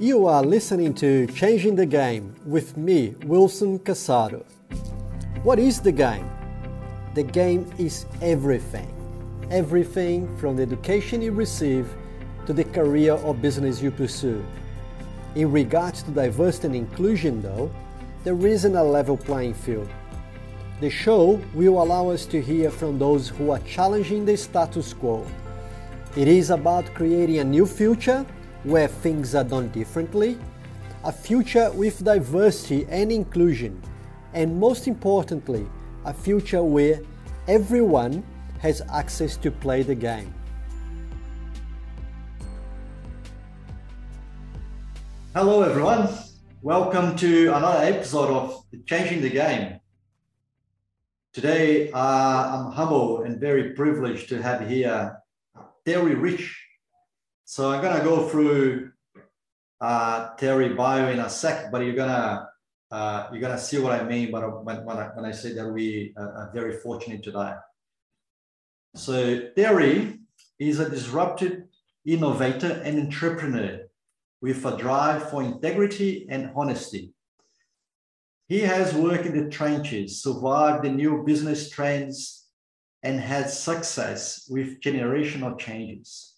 You are listening to Changing the Game with me, Wilson Casado. What is the game? The game is everything. Everything from the education you receive to the career or business you pursue. In regards to diversity and inclusion, though, there isn't a level playing field. The show will allow us to hear from those who are challenging the status quo. It is about creating a new future where things are done differently, a future with diversity and inclusion, and most importantly, a future where everyone has access to play the game. Hello, everyone. Welcome to another episode of Changing the Game. Today, uh, I'm humble and very privileged to have here Terry Rich. So I'm gonna go through uh, Terry bio in a sec, but you're gonna uh, you're gonna see what I mean. But when, when I when I say that we uh, are very fortunate today. So Terry is a disrupted innovator and entrepreneur with a drive for integrity and honesty. He has worked in the trenches, survived the new business trends, and had success with generational changes.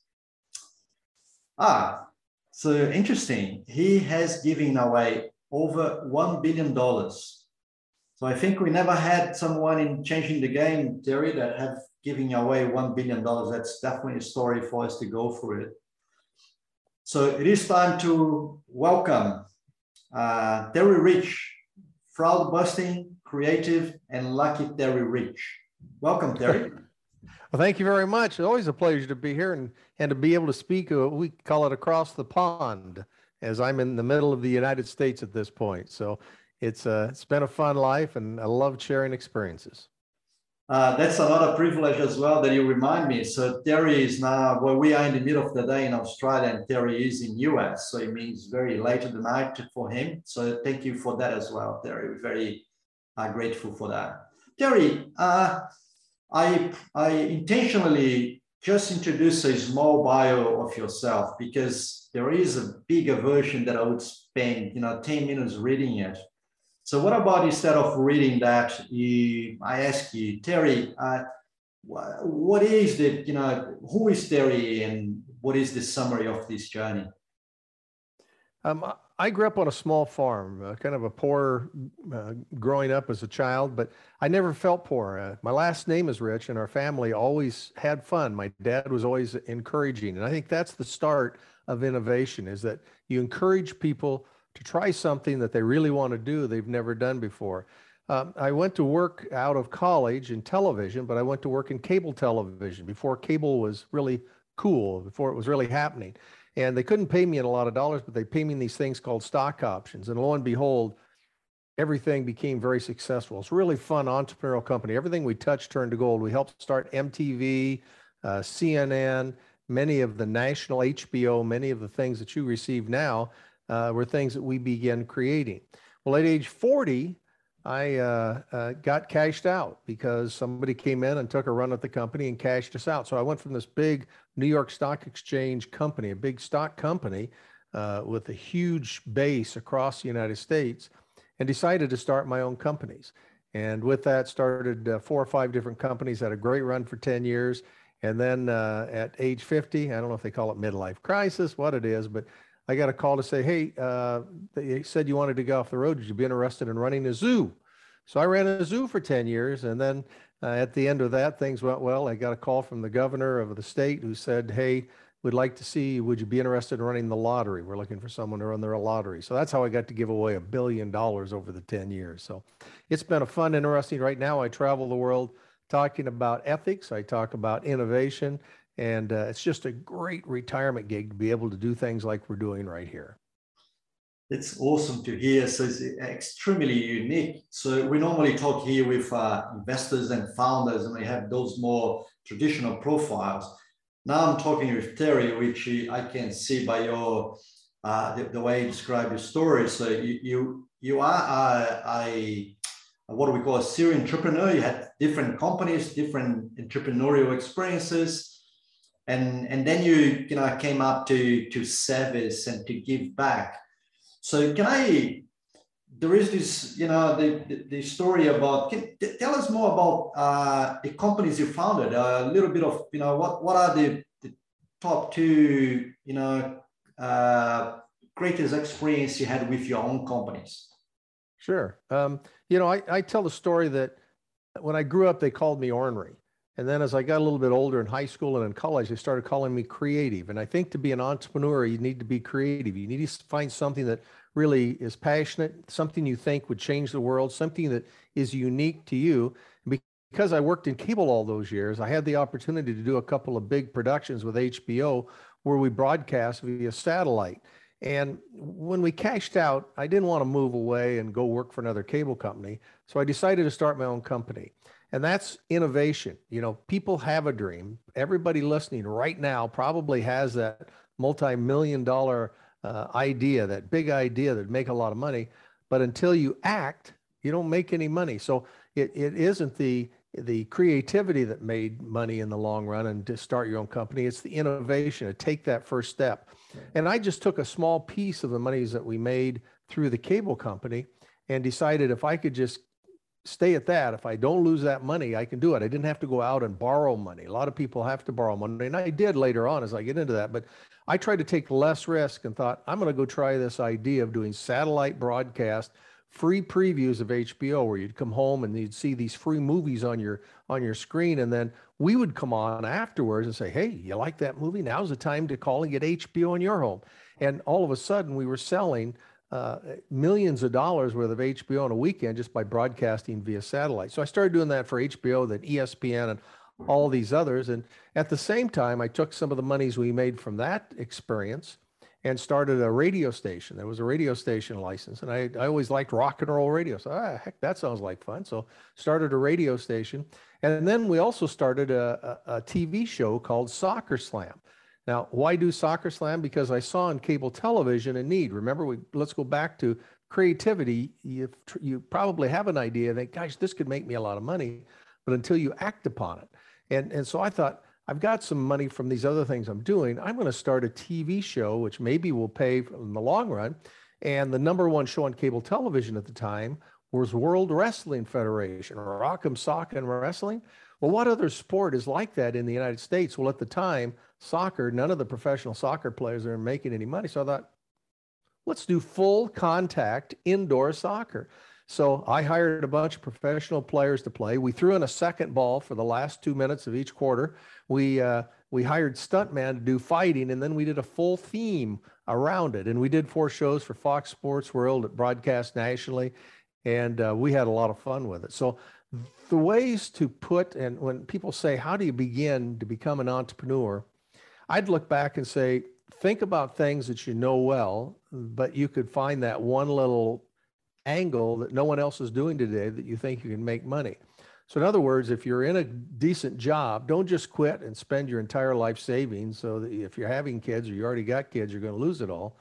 Ah, so interesting. He has given away over $1 billion. So I think we never had someone in changing the game, Terry, that have given away $1 billion. That's definitely a story for us to go through it. So it is time to welcome uh, Terry Rich fraud busting, creative, and lucky Terry Rich. Welcome, Terry. well, thank you very much. It's always a pleasure to be here and, and to be able to speak. We call it across the pond, as I'm in the middle of the United States at this point. So it's uh, it's been a fun life, and I love sharing experiences. Uh, that's another privilege as well that you remind me. So Terry is now, well, we are in the middle of the day in Australia and Terry is in US. So it means very late at the night for him. So thank you for that as well, Terry. We're very uh, grateful for that. Terry, uh, I, I intentionally just introduce a small bio of yourself because there is a bigger version that I would spend, you know, 10 minutes reading it. So what about instead of reading that, you, I ask you, Terry, uh, what is the, you know, who is Terry and what is the summary of this journey? Um, I grew up on a small farm, uh, kind of a poor uh, growing up as a child, but I never felt poor. Uh, my last name is Rich, and our family always had fun. My dad was always encouraging, and I think that's the start of innovation: is that you encourage people to try something that they really want to do they've never done before. Um, I went to work out of college in television, but I went to work in cable television before cable was really cool, before it was really happening. And they couldn't pay me in a lot of dollars, but they paid me in these things called stock options. And lo and behold, everything became very successful. It's a really fun entrepreneurial company. Everything we touched turned to gold. We helped start MTV, uh, CNN, many of the national HBO, many of the things that you receive now uh, were things that we began creating. Well, at age 40, I uh, uh, got cashed out because somebody came in and took a run at the company and cashed us out. So I went from this big New York Stock Exchange company, a big stock company uh, with a huge base across the United States, and decided to start my own companies. And with that, started uh, four or five different companies, had a great run for 10 years. And then uh, at age 50, I don't know if they call it midlife crisis, what it is, but I got a call to say, hey, uh, they said you wanted to go off the road. Would you be interested in running a zoo? So I ran a zoo for 10 years. And then uh, at the end of that, things went well. I got a call from the governor of the state who said, hey, we'd like to see, would you be interested in running the lottery? We're looking for someone to run their lottery. So that's how I got to give away a billion dollars over the 10 years. So it's been a fun, interesting. Right now, I travel the world talking about ethics. I talk about innovation and uh, it's just a great retirement gig to be able to do things like we're doing right here. It's awesome to hear. So it's extremely unique. So we normally talk here with uh, investors and founders, and we have those more traditional profiles. Now I'm talking with Terry, which I can see by your uh, the, the, way you describe your story. So you you you are a, a what do we call a serial entrepreneur? You had different companies, different entrepreneurial experiences and and then you you know came up to to service and to give back. So can I? There is this, you know, the, the, the story about. Can, tell us more about uh, the companies you founded. A little bit of, you know, what what are the, the top two, you know, uh, greatest experience you had with your own companies? Sure. Um, you know, I, I tell the story that when I grew up, they called me ornery. And then as I got a little bit older in high school and in college, they started calling me creative. And I think to be an entrepreneur, you need to be creative. You need to find something that really is passionate, something you think would change the world, something that is unique to you. Because I worked in cable all those years, I had the opportunity to do a couple of big productions with HBO where we broadcast via satellite. And when we cashed out, I didn't want to move away and go work for another cable company. So I decided to start my own company. And that's innovation. You know, people have a dream. Everybody listening right now probably has that multi million dollar uh, idea, that big idea that make a lot of money. But until you act, you don't make any money. So it, it isn't the the creativity that made money in the long run and to start your own company. It's the innovation to take that first step. And I just took a small piece of the monies that we made through the cable company and decided if I could just stay at that, if I don't lose that money, I can do it. I didn't have to go out and borrow money. A lot of people have to borrow money, and I did later on as I get into that. But I tried to take less risk and thought, I'm going to go try this idea of doing satellite broadcast free previews of HBO where you'd come home and you'd see these free movies on your on your screen and then we would come on afterwards and say, "Hey, you like that movie? Now's the time to call and get HBO in your home." And all of a sudden, we were selling uh, millions of dollars worth of HBO on a weekend just by broadcasting via satellite. So I started doing that for HBO, then ESPN, and all these others. And at the same time, I took some of the monies we made from that experience and started a radio station. There was a radio station license, and I, I always liked rock and roll radio. So, ah, heck, that sounds like fun. So, started a radio station. And then we also started a, a, a TV show called Soccer Slam. Now, why do Soccer Slam? Because I saw on cable television a need. Remember, we let's go back to creativity. You you probably have an idea that, gosh, this could make me a lot of money, but until you act upon it. And and so I thought, I've got some money from these other things I'm doing. I'm going to start a TV show, which maybe will pay in the long run. And the number one show on cable television at the time was World Wrestling Federation, Rock'em Sock'em Wrestling. Well, what other sport is like that in the United States? Well, at the time, soccer, none of the professional soccer players are making any money. So I thought, let's do full contact indoor soccer. So I hired a bunch of professional players to play. We threw in a second ball for the last two minutes of each quarter. We uh, we hired stuntman to do fighting, and then we did a full theme around it. And we did four shows for Fox Sports World at broadcast nationally, and uh, we had a lot of fun with it. So the ways to put and when people say, "How do you begin to become an entrepreneur?" I'd look back and say, think about things that you know well, but you could find that one little angle that no one else is doing today that you think you can make money. So, in other words, if you're in a decent job, don't just quit and spend your entire life savings. So that if you're having kids or you already got kids, you're going to lose it all.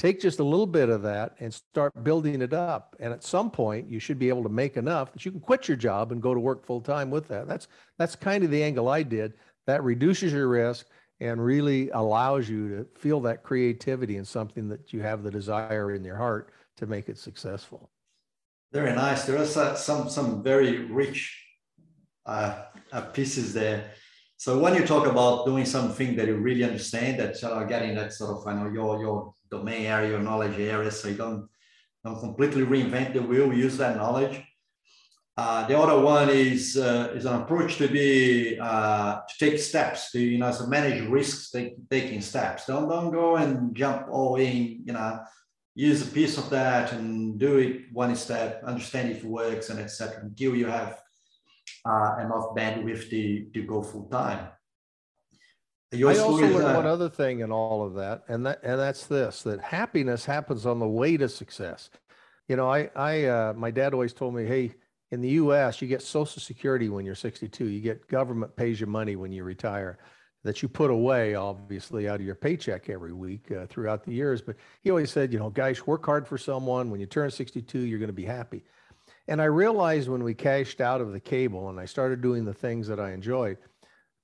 Take just a little bit of that and start building it up. And at some point, you should be able to make enough that you can quit your job and go to work full time with that. That's that's kind of the angle I did. That reduces your risk and really allows you to feel that creativity in something that you have the desire in your heart to make it successful. Very nice. There are some some very rich uh, uh, pieces there. So when you talk about doing something that you really understand, that of getting that sort of I know your your domain area, or knowledge area, so you don't don't completely reinvent the wheel, use that knowledge. Uh, the other one is uh, is an approach to be uh, to take steps to you know so manage risks, take, taking steps. Don't don't go and jump all in. You know, use a piece of that and do it one step, understand if it works and etc. Until you have uh, enough bandwidth to, to go full time. I also learned one other thing in all of that, and that and that's this: that happiness happens on the way to success. You know, I I uh, my dad always told me, hey, in the U.S., you get Social Security when you're 62. You get government pays you money when you retire that you put away, obviously, out of your paycheck every week uh, throughout the years. But he always said, you know, guys, work hard for someone. When you turn 62, you're going to be happy. And I realized when we cashed out of the cable and I started doing the things that I enjoyed,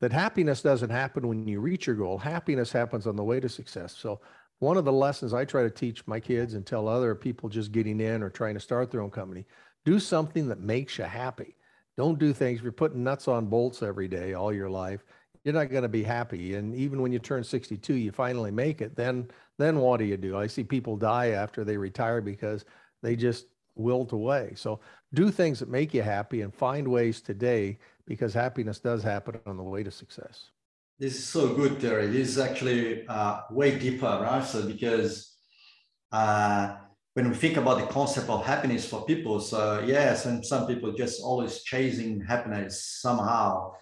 that happiness doesn't happen when you reach your goal. Happiness happens on the way to success. So one of the lessons I try to teach my kids and tell other people just getting in or trying to start their own company, do something that makes you happy. Don't do things if you're putting nuts on bolts every day all your life. You're not going to be happy. And even when you turn 62, you finally make it. Then, then what do you do? I see people die after they retire because they just wilt away. So do things that make you happy and find ways today because happiness does happen on the way to success. This is so good, Terry. This is actually uh, way deeper, right? So because uh, when we think about the concept of happiness for people, so yes, and some people just always chasing happiness somehow.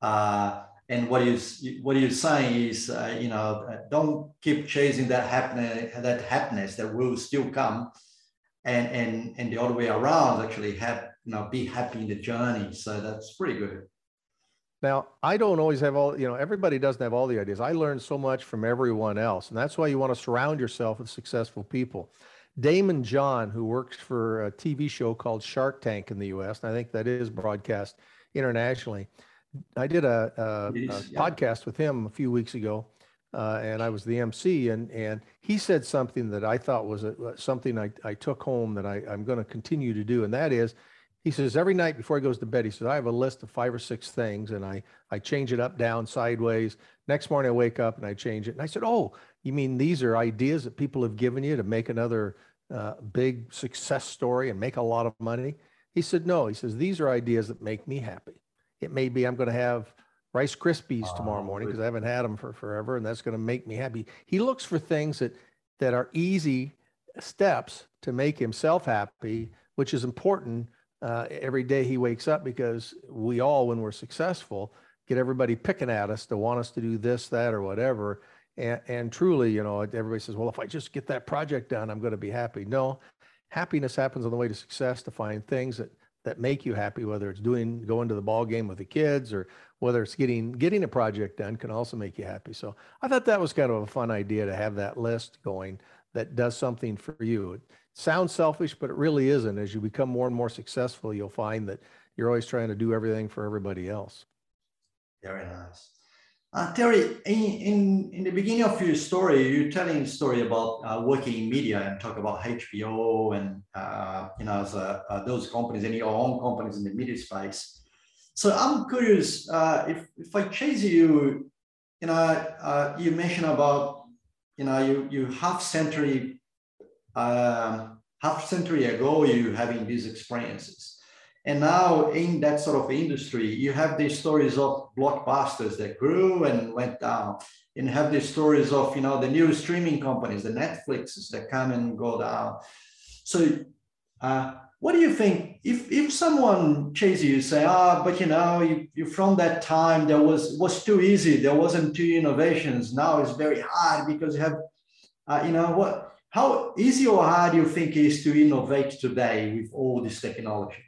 Uh, and what you what you're saying is, uh, you know, don't keep chasing that happiness, that happiness that will still come, and and and the other way around, actually have you know be happy in the journey. So that's pretty good. Now, I don't always have all, you know, everybody doesn't have all the ideas. I learned so much from everyone else. And that's why you want to surround yourself with successful people. Daymond John, who works for a TV show called Shark Tank in the US, and I think that is broadcast internationally. I did a, a, a yeah. podcast with him a few weeks ago, uh, and I was the MC, and and he said something that I thought was a, something I, I took home that I, I'm going to continue to do, and that is he says every night before he goes to bed, he says, I have a list of five or six things and I, I change it up, down, sideways. Next morning I wake up and I change it. And I said, Oh, you mean these are ideas that people have given you to make another uh, big success story and make a lot of money? He said, No. He says, These are ideas that make me happy. It may be I'm going to have Rice Krispies tomorrow morning because I haven't had them for forever and that's going to make me happy. He looks for things that, that are easy steps to make himself happy, which is important uh, every day he wakes up because we all, when we're successful, get everybody picking at us to want us to do this, that, or whatever. And, and truly, you know, everybody says, well, if I just get that project done, I'm going to be happy. No, happiness happens on the way to success to find things that that make you happy whether it's doing going to the ball game with the kids or whether it's getting getting a project done can also make you happy so i thought that was kind of a fun idea to have that list going that does something for you sounds selfish, but it really isn't. As you become more and more successful, you'll find that you're always trying to do everything for everybody else. Very nice. Uh, Terry, in, in, in the beginning of your story, you're telling a story about uh, working in media and talk about HBO and uh, you know as, uh, those companies and your own companies in the media space. So I'm curious uh, if if I chase you, you know, uh, you mentioned about you know you you half century um, half century ago you having these experiences. And now in that sort of industry you have these stories of blockbusters that grew and went down. And have these stories of you know the new streaming companies the netflixes that come and go down. So uh, what do you think? If if someone chases you say ah oh, but you know you, you from that time there was was too easy. There wasn't two innovations. Now it's very hard because you have uh, you know what how easy or hard do you think it is to innovate today with all this technology?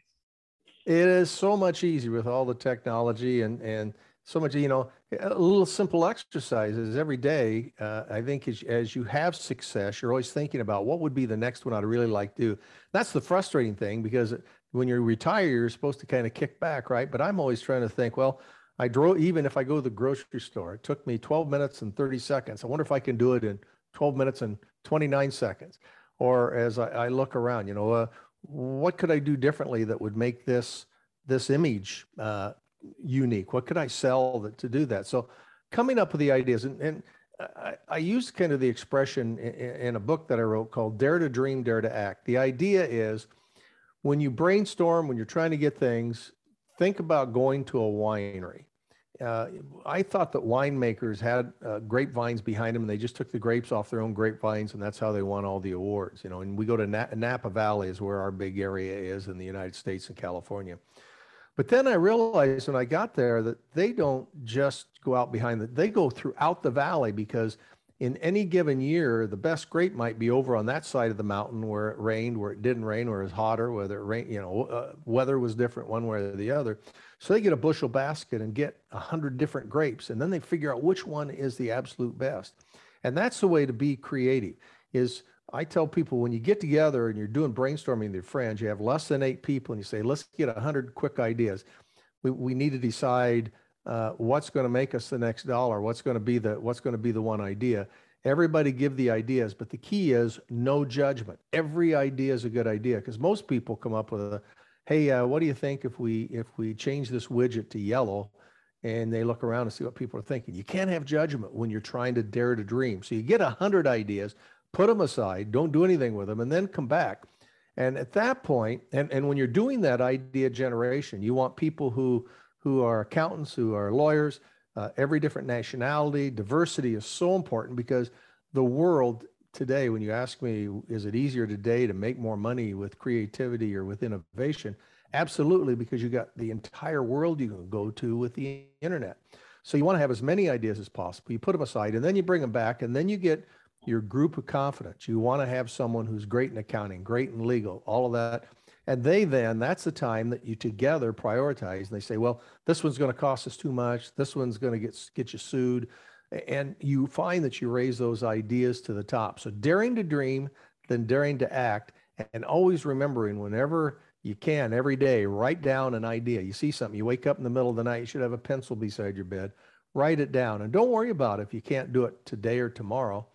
It is so much easier with all the technology and and so much. You know, a little simple exercises every day. Uh, I think as, as you have success, you're always thinking about what would be the next one I'd really like to do. That's the frustrating thing because when you retire, you're supposed to kind of kick back, right? But I'm always trying to think, well, I drove even if I go to the grocery store, it took me 12 minutes and 30 seconds. I wonder if I can do it in 12 minutes and 29 seconds. Or as I, I look around, you know, uh, what could I do differently that would make this this image uh, unique? What could I sell that, to do that? So coming up with the ideas and, and I, I used kind of the expression in, in a book that I wrote called Dare to Dream, Dare to Act. The idea is when you brainstorm, when you're trying to get things, think about going to a winery uh, I thought that winemakers had uh, grapevines behind them, and they just took the grapes off their own grapevines, and that's how they won all the awards. You know, and we go to Na- Napa Valley is where our big area is in the United States and California. But then I realized when I got there that they don't just go out behind the, they go throughout the valley because in any given year, the best grape might be over on that side of the mountain where it rained, where it didn't rain, where it was hotter, whether it rain, you know, uh, weather was different one way or the other. So they get a bushel basket and get a hundred different grapes, and then they figure out which one is the absolute best. And that's the way to be creative. Is I tell people when you get together and you're doing brainstorming with your friends, you have less than eight people, and you say, let's get a hundred quick ideas. We, we need to decide uh, what's going to make us the next dollar, what's going to be the what's going to be the one idea. Everybody give the ideas, but the key is no judgment. Every idea is a good idea because most people come up with a, hey, uh, what do you think if we if we change this widget to yellow? And they look around and see what people are thinking. You can't have judgment when you're trying to dare to dream. So you get a hundred ideas, put them aside, don't do anything with them, and then come back. And at that point, and, and when you're doing that idea generation, you want people who who are accountants, who are lawyers, uh, every different nationality. Diversity is so important because the world today, when you ask me, is it easier today to make more money with creativity or with innovation? Absolutely, because you got the entire world you can go to with the internet. So you want to have as many ideas as possible. You put them aside and then you bring them back and then you get your group of confidence. You want to have someone who's great in accounting, great in legal, all of that. And they then, that's the time that you together prioritize. And they say, well, this one's going to cost us too much. This one's going to get, get you sued. And you find that you raise those ideas to the top. So daring to dream, then daring to act, and always remembering whenever you can, every day, write down an idea. You see something, you wake up in the middle of the night, you should have a pencil beside your bed. Write it down. And don't worry about it if you can't do it today or tomorrow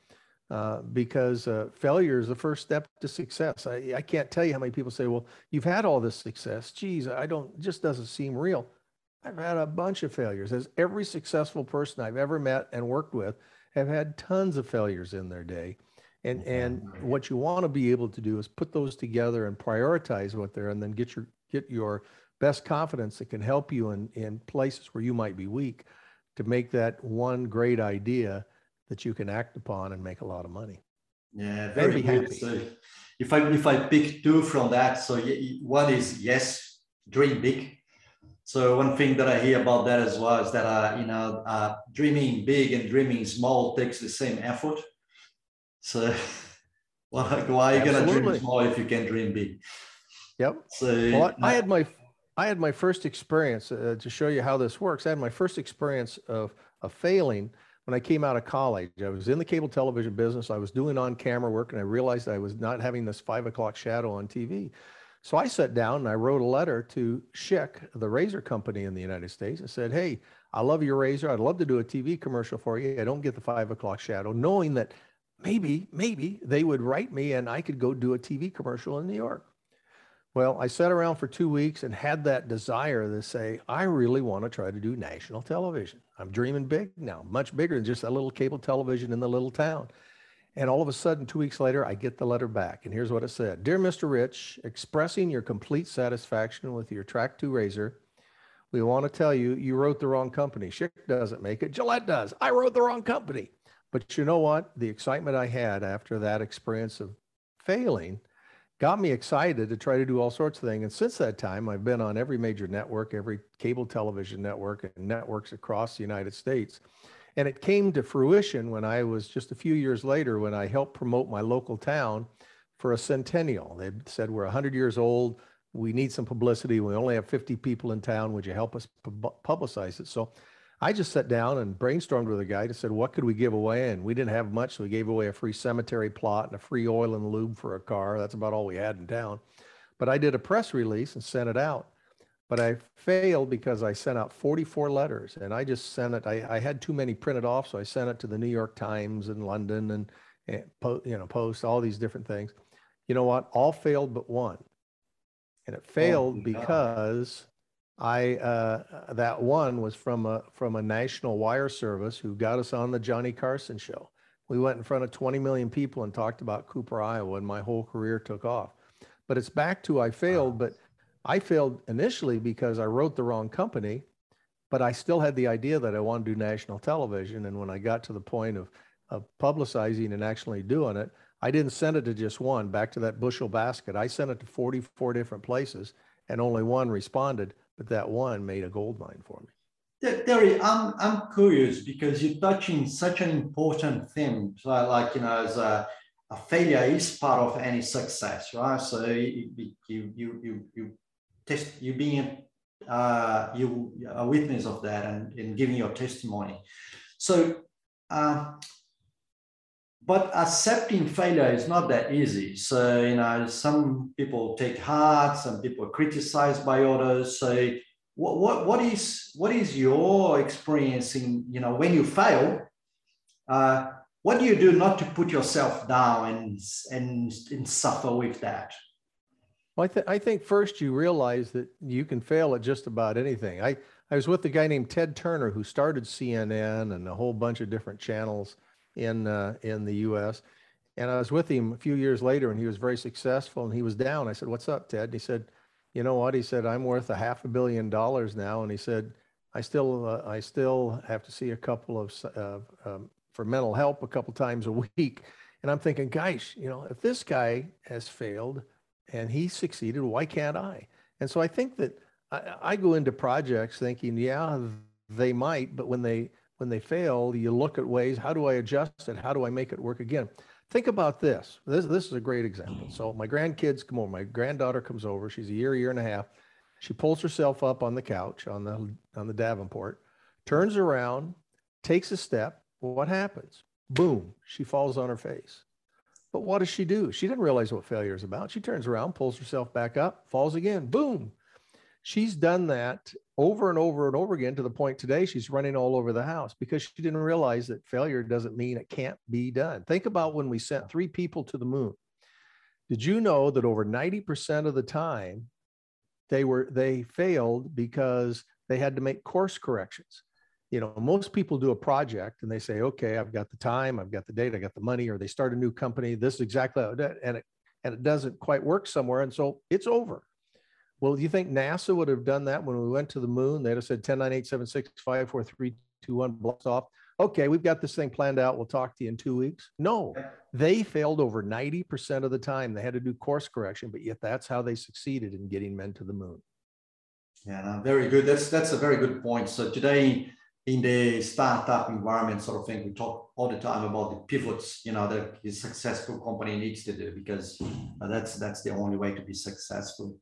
uh, because uh, failure is the first step to success. I, I can't tell you how many people say, well, you've had all this success. Geez, I don't, just doesn't seem real. I've had a bunch of failures. As every successful person I've ever met and worked with have had tons of failures in their day. And, and what you want to be able to do is put those together and prioritize what they're, and then get your, get your best confidence that can help you in, in places where you might be weak to make that one great idea that you can act upon and make a lot of money. Yeah, very good. Happy. So if I if I pick two from that, so one is yes, dream big. So one thing that I hear about that as well is that uh, you know uh, dreaming big and dreaming small takes the same effort. So why, why are you gonna dream small if you can dream big? Yep. So well, I, I had my I had my first experience uh, to show you how this works. I had my first experience of of failing when I came out of college. I was in the cable television business. I was doing on camera work and I realized I was not having this five o'clock shadow on TV. So I sat down and I wrote a letter to Schick, the razor company in the United States, and said, Hey, I love your razor. I'd love to do a TV commercial for you. I don't get the five o'clock shadow, knowing that maybe, maybe they would write me and I could go do a TV commercial in New York. Well, I sat around for two weeks and had that desire to say, I really want to try to do national television. I'm dreaming big now, much bigger than just a little cable television in the little town. And all of a sudden, two weeks later, I get the letter back. And here's what it said Dear Mr. Rich, expressing your complete satisfaction with your Trac II razor, we want to tell you you wrote the wrong company. Schick doesn't make it, Gillette does. I wrote the wrong company. But you know what? The excitement I had after that experience of failing got me excited to try to do all sorts of things. And since that time, I've been on every major network, every cable television network, and networks across the United States. And it came to fruition when I was just a few years later when I helped promote my local town for a centennial. They said, We're 100 years old. We need some publicity. We only have 50 people in town. Would you help us publicize it? So I just sat down and brainstormed with a guy and said, what could we give away? And we didn't have much. So we gave away a free cemetery plot and a free oil and lube for a car. That's about all we had in town. But I did a press release and sent it out. But I failed because I sent out 44 letters and I just sent it. I, I had too many printed off. So I sent it to the New York Times and London and, and you know, Post, all these different things. You know what? All failed but one. And it oh, failed oh, because I uh, that one was from a from a national wire service who got us on the Johnny Carson show. We went in front of 20 million people and talked about Cooper, Iowa, and my whole career took off. But it's back to I failed, but I failed initially because I wrote the wrong company, but I still had the idea that I wanted to do national television. And when I got to the point of, of publicizing and actually doing it, I didn't send it to just one, back to that bushel basket. I sent it to 44 different places and only one responded but that one made a gold mine for me. Terry, I'm, I'm curious because you're touching such an important theme. So like, you know, as a, a failure is part of any success, right? So you, you, you, you test, you being uh, you a witness of that and, and giving your testimony. So, uh, but accepting failure is not that easy. So, you know, some people take heart, some people are criticized by others. So what, what, what is what is your experience in you know when you fail? Uh, what do you do not to put yourself down and and, and suffer with that? Well, I, th- I think first you realize that you can fail at just about anything. I, I was with a guy named Ted Turner who started CNN and a whole bunch of different channels in uh, in the U.S. And I was with him a few years later, and he was very successful. And he was down. I said, "What's up, Ted?" And he said, "You know what?" He said, "I'm worth a half a billion dollars now." And he said, "I still uh, I still have to see a couple of uh, um, for mental help a couple times a week." And I'm thinking, gosh, you know, if this guy has failed and he succeeded, why can't I? And so I think that I, I go into projects thinking, yeah, they might, but when they when they fail, you look at ways, how do I adjust it? How do I make it work again? Think about this. This, this is a great example. So my grandkids come over. My granddaughter comes over. She's a year, year and a half. She pulls herself up on the couch on the on the Davenport, turns around, takes a step. What happens? Boom, she falls on her face. But what does she do? She didn't realize what failure is about. She turns around, pulls herself back up, falls again. Boom. She's done that over and over and over again to the point today she's running all over the house because she didn't realize that failure doesn't mean it can't be done. Think about when we sent three people to the moon. Did you know that over 90% of the time they were they failed because they had to make course corrections? You know, most people do a project and they say, "Okay, I've got the time, I've got the date, I got the money," or they start a new company. This is exactly and it and it doesn't quite work somewhere, and so it's over. Well, do you think NASA would have done that when we went to the moon? They'd have said 10, 9, 8, 7, 6, 5, 4, 3, 2, 1, blocks off. Okay, we've got this thing planned out. We'll talk to you in two weeks. No, they failed over 90% of the time. They had to do course correction, but yet that's how they succeeded in getting men to the moon. Yeah, no, very good. That's that's a very good point. So today in the startup environment sort of thing, we talk all the time about the pivots, you know, that a successful company needs to do because that's that's the only way to be successful.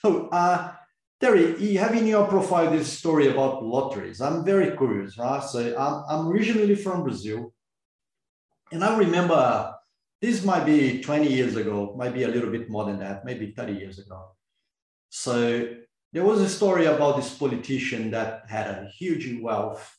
So, uh, Terry, you have in your profile this story about lotteries. I'm very curious, right? So, I'm, I'm originally from Brazil. And I remember this might be 20 years ago, might be a little bit more than that, maybe 30 years ago. So, there was a story about this politician that had a huge wealth,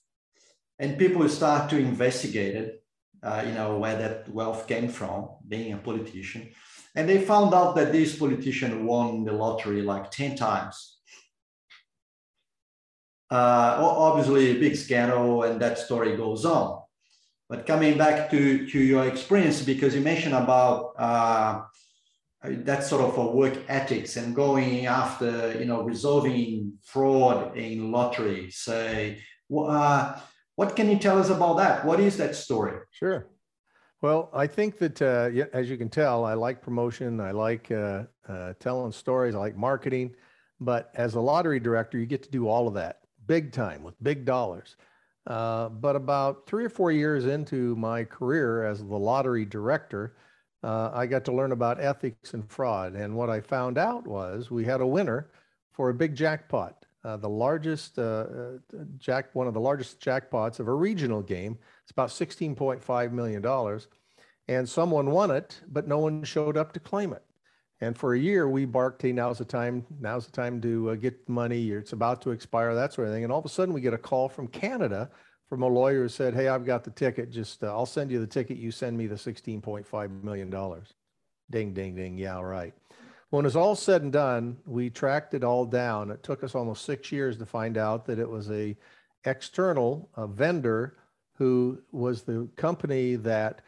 and people start to investigate it, uh, you know, where that wealth came from, being a politician. And they found out that this politician won the lottery like 10 times. Uh, obviously, a big scandal, and that story goes on. But coming back to, to your experience, because you mentioned about uh, that sort of a work ethics and going after, you know, resolving fraud in lottery. Say, uh, what can you tell us about that? What is that story? Sure. Well, I think that uh, as you can tell, I like promotion. I like uh, uh, telling stories. I like marketing. But as a lottery director, you get to do all of that big time with big dollars. Uh, but about three or four years into my career as the lottery director, uh, I got to learn about ethics and fraud. And what I found out was we had a winner for a big jackpot, uh, the largest jack, one of the largest jackpots of a regional game it's about $16.5 million. And someone won it, but no one showed up to claim it. And for a year, we barked, hey, now's the time, now's the time to uh, get money. It's about to expire, that sort of thing. And all of a sudden, we get a call from Canada from a lawyer who said, hey, I've got the ticket. Just, uh, I'll send you the ticket. You send me the $16.5 million. Ding, ding, ding. Yeah, right. When it was all said and done, we tracked it all down. It took us almost six years to find out that it was a external a vendor who was the company that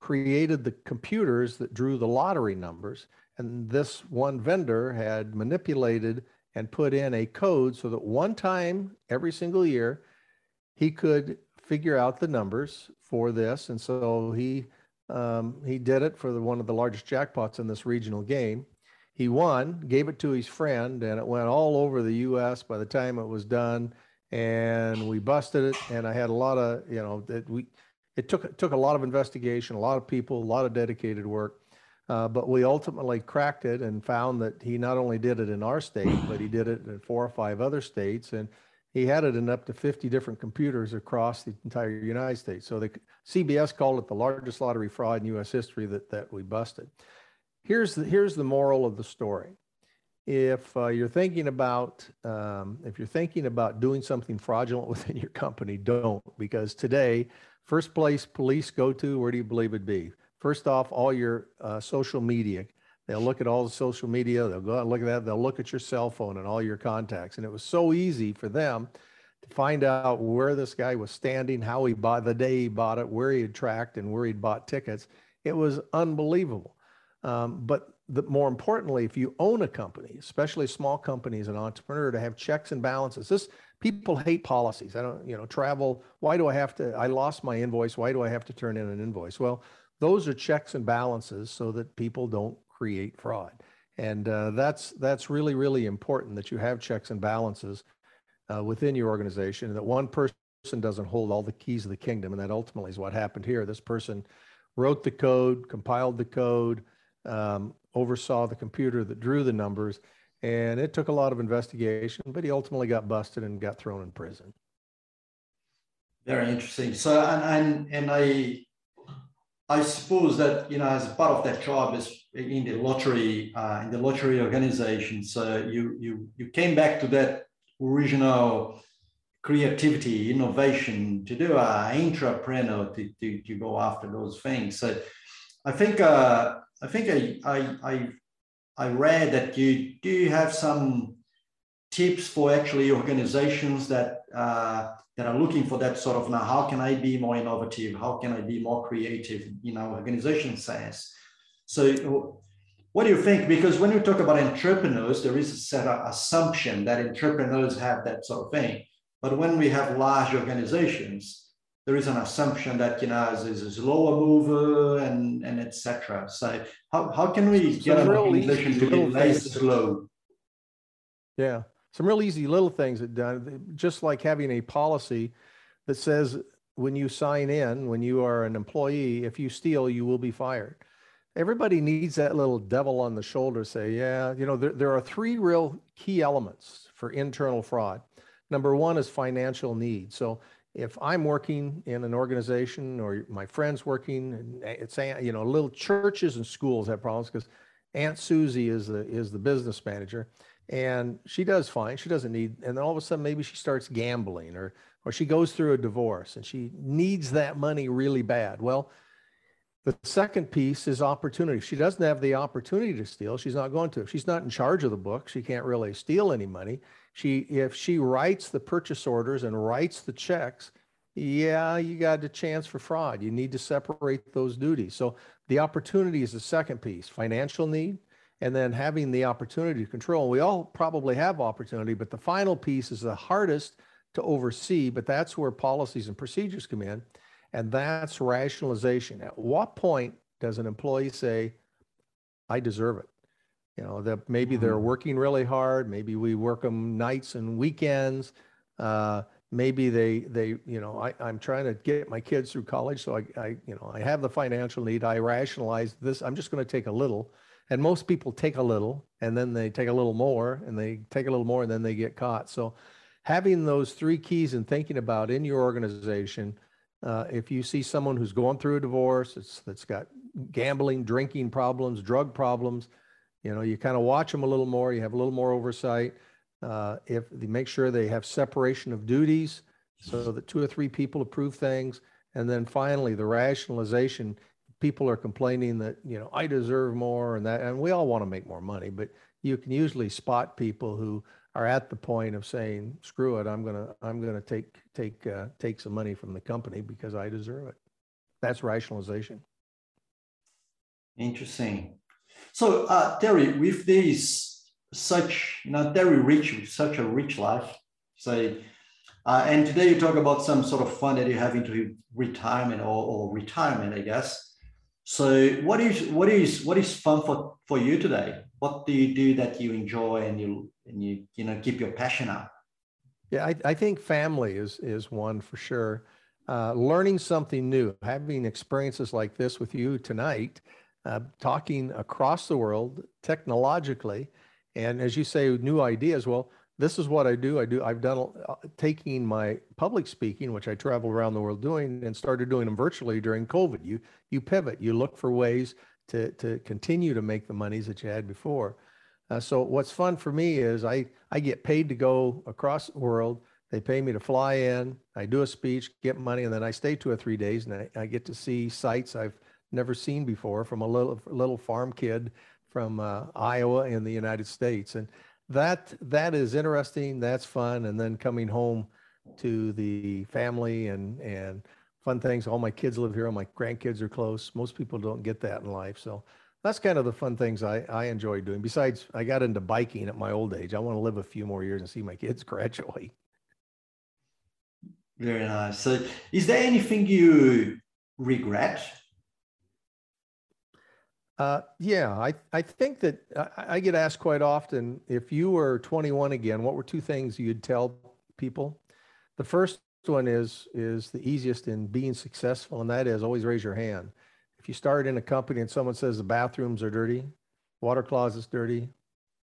created the computers that drew the lottery numbers. And this one vendor had manipulated and put in a code so that one time every single year he could figure out the numbers for this. And so he um, he did it for the, one of the largest jackpots in this regional game. He won, gave it to his friend, and it went all over the U.S. By the time it was done, and we busted it. And I had a lot of, you know, that we, it took it took a lot of investigation, a lot of people, a lot of dedicated work. Uh, but we ultimately cracked it and found that he not only did it in our state, but he did it in four or five other states, and he had it in up to 50 different computers across the entire United States. So the CBS called it the largest lottery fraud in U.S. history that that we busted. Here's the here's the moral of the story if uh, you're thinking about um, if you're thinking about doing something fraudulent within your company, don't because today, first place police go to, where do you believe it'd be? First off, all your uh, social media. They'll look at all the social media. They'll go out and look at that. They'll look at your cell phone and all your contacts. And it was so easy for them to find out where this guy was standing, how he bought the day he bought it, where he had tracked, and where he'd bought tickets. It was unbelievable. Um, but the, more importantly, if you own a company, especially small companies, an entrepreneur, to have checks and balances. This people hate policies. I don't, you know, travel. Why do I have to? I lost my invoice. Why do I have to turn in an invoice? Well, those are checks and balances so that people don't create fraud. And uh, that's that's really really important that you have checks and balances uh, within your organization, and that one person doesn't hold all the keys of the kingdom. And that ultimately is what happened here. This person wrote the code, compiled the code, um, oversaw the computer that drew the numbers, and it took a lot of investigation. But he ultimately got busted and got thrown in prison. Very interesting. So, and and, and I I suppose that you know, as part of that job is in the lottery, uh, in the lottery organization. So you you you came back to that original creativity, innovation to do a entrepreneur to, to, to go after those things. So I think uh, I think I, I I I read that you do have some tips for actually organizations that uh, that are looking for that sort of now how can i be more innovative? How can i be more creative in our organization? sense so what do you think? Because when you talk about entrepreneurs there is a set of assumption that entrepreneurs have that sort of thing. But when we have large organizations there is an assumption that you know is a lower mover and and etc so how, how can we get an organization to be less slow? Yeah some real easy little things that done, just like having a policy that says when you sign in, when you are an employee, if you steal, you will be fired. Everybody needs that little devil on the shoulder say, yeah, you know, there, there are three real key elements for internal fraud. Number one is financial need. So if I'm working in an organization or my friend's working, it's you know, little churches and schools have problems because Aunt Susie is the is the business manager and she does fine. She doesn't need, and then all of a sudden maybe she starts gambling or or she goes through a divorce and she needs that money really bad. Well, the second piece is opportunity. She doesn't have the opportunity to steal. She's not going to. She's not in charge of the book, she can't really steal any money. She if she writes the purchase orders and writes the checks, yeah, you got a chance for fraud. You need to separate those duties. So the opportunity is the second piece. Financial need and then having the opportunity to control. We all probably have opportunity, but the final piece is the hardest to oversee, but that's where policies and procedures come in. And that's rationalization. At what point does an employee say, I deserve it? You know, that maybe they're mm-hmm. working really hard. Maybe we work them nights and weekends. Uh, maybe they, they, you know, I, I'm trying to get my kids through college. So I, I, you know, I have the financial need. I rationalize this. I'm just going to take a little and most people take a little and then they take a little more and they take a little more and then they get caught. So having those three keys and thinking about in your organization uh, if you see someone who's going through a divorce it's, that's got gambling drinking problems drug problems you know you kind of watch them a little more you have a little more oversight uh, if they make sure they have separation of duties so that two or three people approve things. And then finally the rationalization people are complaining that you know I deserve more and that and we all want to make more money but you can usually spot people who are at the point of saying screw it I'm to I'm to take take uh, take some money from the company because I deserve it. That's rationalization. Interesting. So uh, Terry with this such know Terry rich with such a rich life say uh, and today you talk about some sort of fund that you have into retirement or, or retirement I guess so what is what is what is fun for, for you today? What do you do that you enjoy and you and you you know keep your passion up? Yeah, I, I think family is is one for sure. Uh, learning something new, having experiences like this with you tonight, uh, talking across the world technologically, and as you say, new ideas. Well, this is what I do. I do. I've done uh, taking my public speaking, which I travel around the world doing, and started doing them virtually during COVID. You you pivot. You look for ways to to continue to make the monies that you had before. Uh, so what's fun for me is I I get paid to go across the world. They pay me to fly in. I do a speech, get money, and then I stay two or three days, and I, I get to see sites I've never seen before from a little little farm kid from uh, Iowa in the United States, and that that is interesting. That's fun, and then coming home to the family and and fun things. All my kids live here. All my grandkids are close. Most people don't get that in life. So that's kind of the fun things I, I enjoy doing. Besides, I got into biking at my old age. I want to live a few more years and see my kids graduate. Very nice. So, is there anything you regret? Uh, yeah, I, I think that I, I get asked quite often if you were 21 again, what were two things you'd tell people? The first one is is the easiest in being successful, and that is always raise your hand. If you start in a company and someone says the bathrooms are dirty, water closet's dirty,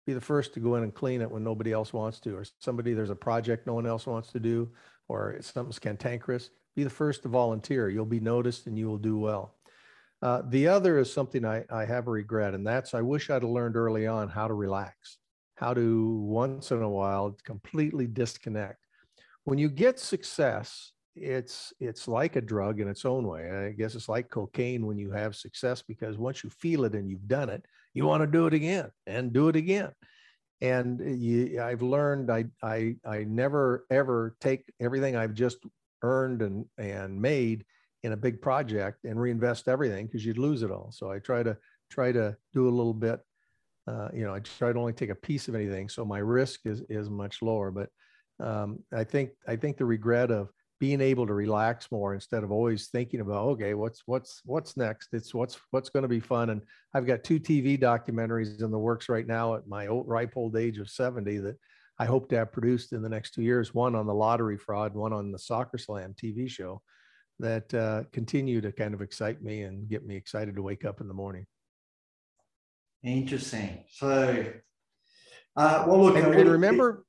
be the first to go in and clean it when nobody else wants to, or somebody there's a project no one else wants to do, or something's cantankerous. Be the first to volunteer. You'll be noticed and you will do well. Uh, the other is something I, I have a regret, and that's I wish I'd learned early on how to relax, how to once in a while completely disconnect. When you get success it's it's like a drug in its own way. I guess it's like cocaine when you have success because once you feel it and you've done it you want to do it again and do it again. And you, i've learned i i i never ever take everything i've just earned and and made in a big project and reinvest everything because you'd lose it all. So i try to try to do a little bit uh, you know i try to only take a piece of anything so my risk is is much lower. But um, I think I think the regret of being able to relax more instead of always thinking about okay what's what's what's next? It's what's what's going to be fun. And i've got two tv documentaries in the works right now at my old, ripe old age of 70 that i hope to have produced in the next two years one on the lottery fraud one on the soccer slam tv show that uh, continue to kind of excite me and get me excited to wake up in the morning interesting so uh, well look and, and remember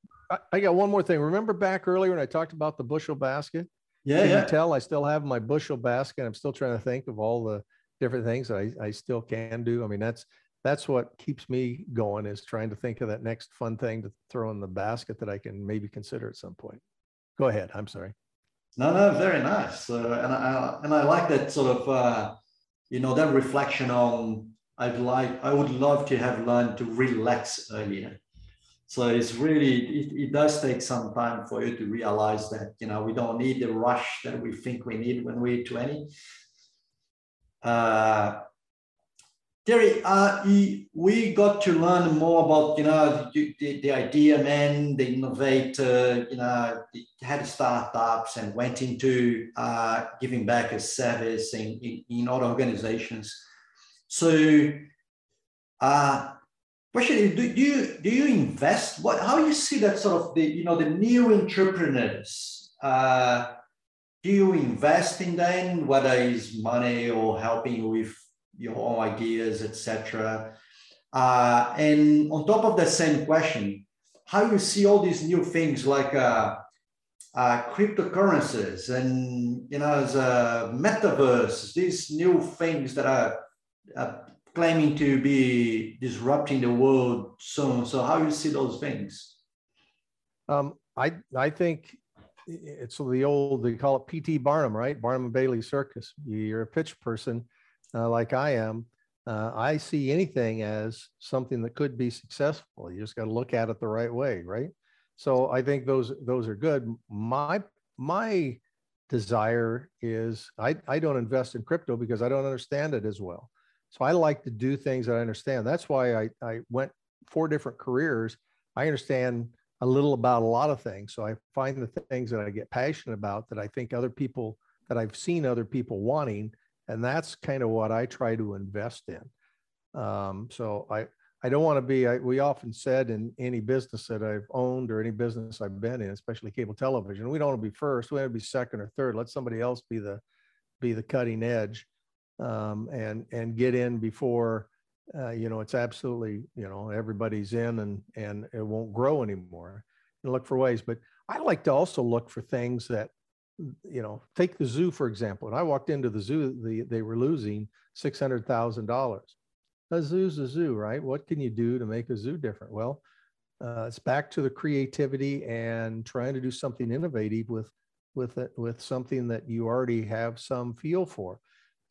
I got one more thing. Remember back earlier when I talked about the bushel basket? Yeah, Can yeah. you tell I still have my bushel basket? I'm still trying to think of all the different things that I, I still can do. I mean, that's that's what keeps me going is trying to think of that next fun thing to throw in the basket that I can maybe consider at some point. Go ahead. I'm sorry. No, no, very nice. And I and I like that sort of uh, you know that reflection on. I'd like I would love to have learned to relax earlier so it's really, it, it does take some time for you to realize that, you know, we don't need the rush that we think we need when we're 20. Uh, Terry, uh, we got to learn more about, you know, the, the idea man, the innovator, you know, had startups and went into uh, giving back a service in, in, in other organizations. So, uh, question do, do you do you invest what how you see that sort of the you know the new entrepreneurs uh, do you invest in them whether it's money or helping with your own ideas etc uh, and on top of the same question how you see all these new things like uh, uh, cryptocurrencies and you know as a metaverse these new things that are claiming to be disrupting the world soon. So how you see those things? Um, I I think it's the old they call it PT Barnum, right? Barnum and Bailey Circus. You're a pitch person, uh, like I am. Uh, I see anything as something that could be successful. You just got to look at it the right way, right? So I think those those are good. My my desire is I, I don't invest in crypto because I don't understand it as well. So I like to do things that I understand. That's why I, I went four different careers. I understand a little about a lot of things. So I find the things that I get passionate about that I think other people that I've seen other people wanting. And that's kind of what I try to invest in. Um, so I, I don't want to be, I, we often said in any business that I've owned or any business I've been in, especially cable television, we don't want to be first. We want to be second or third. Let somebody else be the, be the cutting edge um, and and get in before uh, you know it's absolutely you know everybody's in and and it won't grow anymore and look for ways but i like to also look for things that you know take the zoo for example and i walked into the zoo the, they were losing $600000 a zoo's a zoo, right? What can you do to make a zoo different? Well, uh, it's back to the creativity and trying to do something innovative with with it with something that you already have some feel for.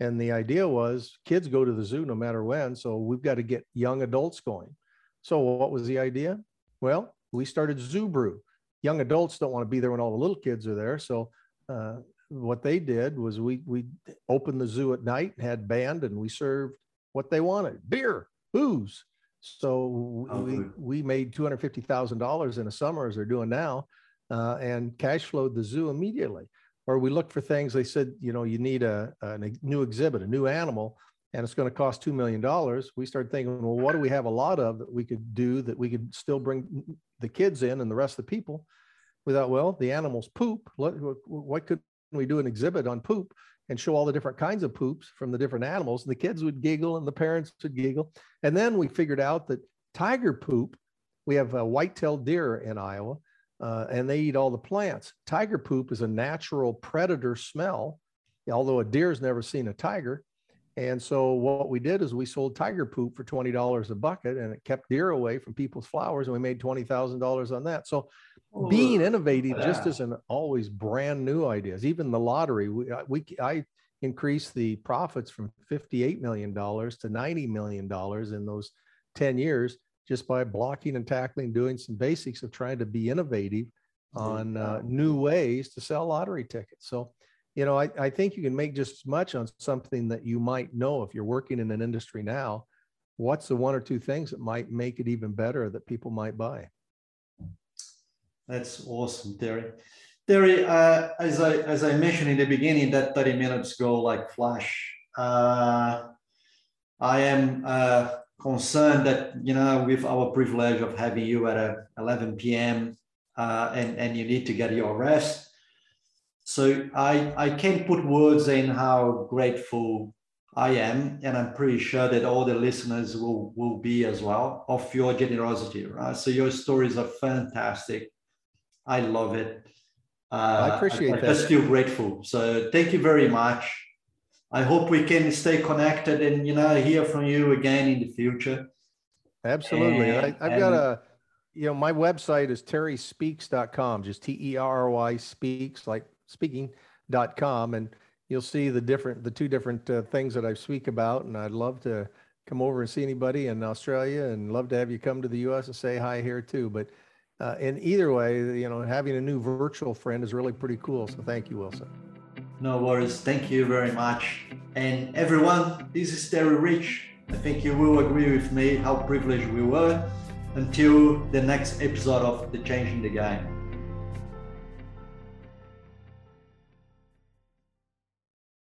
And the idea was kids go to the zoo no matter when, so we've got to get young adults going. So what was the idea? Well, we started Zoo Brew. Young adults don't want to be there when all the little kids are there, so uh, what they did was we we opened the zoo at night, and had band, and we served what they wanted: beer, booze. So oh, we we made two hundred fifty thousand dollars in a summer, as they're doing now, uh, and cash flowed the zoo immediately. Or we looked for things. They said, you know, you need a, a new exhibit, a new animal, and it's going to cost two million dollars. We started thinking, well, what do we have a lot of that we could do that we could still bring the kids in and the rest of the people without? Well, the animals poop. What, could we do an exhibit on poop and show all the different kinds of poops from the different animals? And the kids would giggle and the parents would giggle. And then we figured out that tiger poop. We have a white-tailed deer in Iowa uh, and they eat all the plants. Tiger poop is a natural predator smell, although a deer's never seen a tiger. And so what we did is we sold tiger poop for twenty dollars a bucket, and it kept deer away from people's flowers, and we made twenty thousand dollars on that. So being innovative yeah. just isn't always brand new ideas. Even the lottery, we, we I increased the profits from fifty-eight million dollars to ninety million dollars in those ten years just by blocking and tackling, doing some basics of trying to be innovative on uh, new ways to sell lottery tickets. So, you know, I, I think you can make just as much on something that you might know if you're working in an industry now. What's the one or two things that might make it even better that people might buy? That's awesome, Terry. Terry, uh, as I as I mentioned in the beginning, that 30 minutes go like flash. Uh, I am uh, concerned that you know with our privilege of having you at a 11 p.m. Uh, and and you need to get your rest. So I I can't put words in how grateful I am, and I'm pretty sure that all the listeners will will be as well of your generosity. Right. So your stories are fantastic. I love it. Uh, I appreciate I, I that. just feel grateful. So thank you very much. I hope we can stay connected and you know hear from you again in the future. Absolutely. And, I, have got a you know my website is terryspeaks.com, just T E R R Y speaks like speaking.com and you'll see the different the two different uh, things that I speak about and I'd love to come over and see anybody in Australia and love to have you come to the US and say hi here too but uh, in either way you know having a new virtual friend is really pretty cool so thank you Wilson. No worries. Thank you very much. And everyone, this is Terry Rich. I think you will agree with me how privileged we were until the next episode of The Changing the Game.